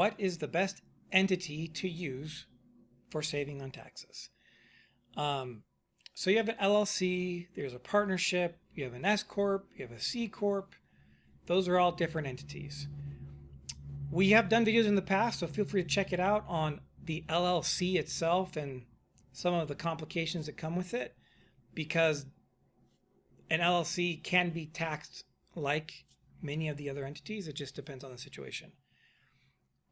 what is the best entity to use for saving on taxes. Um, so you have an LLC, there's a partnership, you have an S corp, you have a C corp. Those are all different entities. We have done videos in the past, so feel free to check it out on the LLC itself and some of the complications that come with it because an LLC can be taxed like many of the other entities. It just depends on the situation.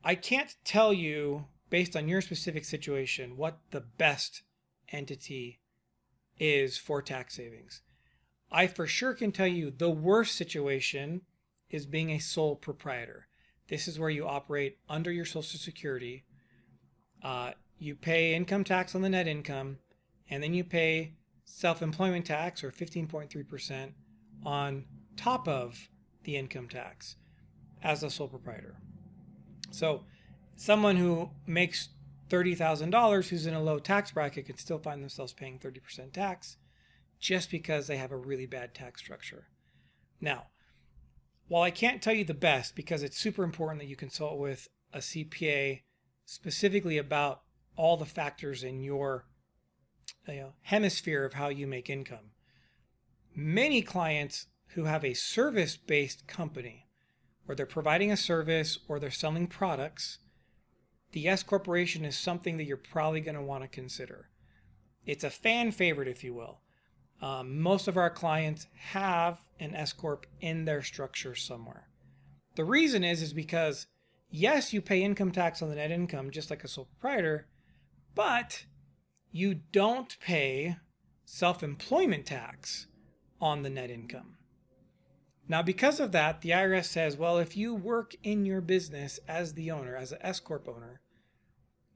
I can't tell you, based on your specific situation, what the best entity is for tax savings. I for sure can tell you the worst situation is being a sole proprietor. This is where you operate under your Social Security. Uh, you pay income tax on the net income, and then you pay self employment tax, or 15.3%, on top of the income tax as a sole proprietor. So, someone who makes $30,000 who's in a low tax bracket can still find themselves paying 30% tax just because they have a really bad tax structure. Now, while I can't tell you the best because it's super important that you consult with a CPA specifically about all the factors in your you know, hemisphere of how you make income. Many clients who have a service based company where they're providing a service or they're selling products, the S corporation is something that you're probably going to want to consider. It's a fan favorite, if you will. Um, most of our clients have an S corp in their structure somewhere. The reason is is because yes, you pay income tax on the net income just like a sole proprietor, but you don't pay self-employment tax on the net income. Now, because of that, the IRS says, well, if you work in your business as the owner, as an S Corp owner,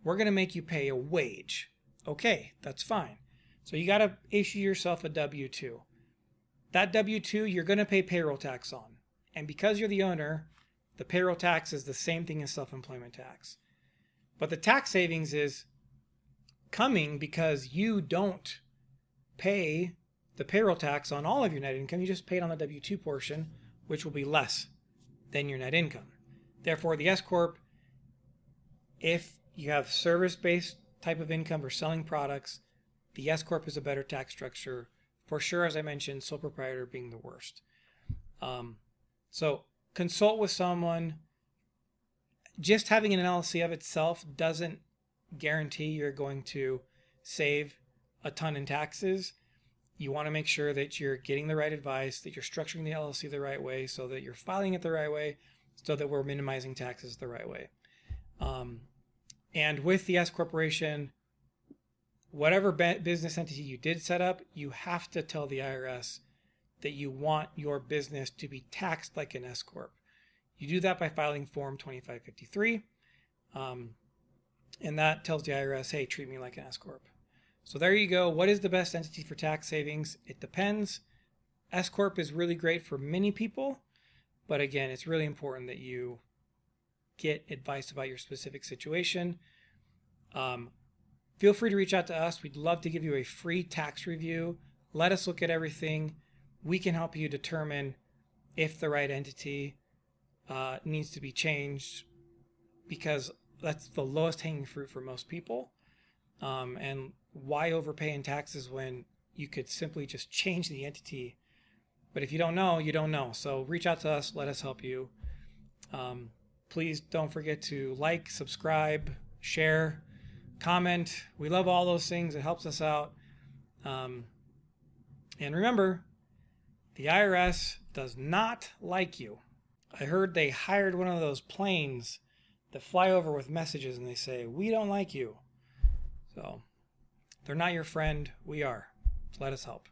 we're going to make you pay a wage. Okay, that's fine. So you got to issue yourself a W 2. That W 2 you're going to pay payroll tax on. And because you're the owner, the payroll tax is the same thing as self employment tax. But the tax savings is coming because you don't pay the payroll tax on all of your net income. You just pay it on the W 2 portion, which will be less than your net income. Therefore, the S Corp, if you have service based type of income or selling products, the S Corp is a better tax structure. For sure, as I mentioned, sole proprietor being the worst. Um, so consult with someone. Just having an LLC of itself doesn't guarantee you're going to save a ton in taxes. You want to make sure that you're getting the right advice, that you're structuring the LLC the right way, so that you're filing it the right way, so that we're minimizing taxes the right way. Um, and with the S corporation, whatever business entity you did set up, you have to tell the IRS that you want your business to be taxed like an S corp. You do that by filing Form 2553. Um, and that tells the IRS, hey, treat me like an S corp. So there you go. What is the best entity for tax savings? It depends. S corp is really great for many people, but again, it's really important that you get advice about your specific situation. Um, feel free to reach out to us. We'd love to give you a free tax review. Let us look at everything. We can help you determine if the right entity uh, needs to be changed because that's the lowest hanging fruit for most people. Um, and why overpay in taxes when you could simply just change the entity? But if you don't know, you don't know. So reach out to us. Let us help you. Um, please don't forget to like, subscribe, share comment. We love all those things. It helps us out. Um, and remember, the IRS does not like you. I heard they hired one of those planes that fly over with messages and they say, We don't like you. So they're not your friend. We are. Let us help.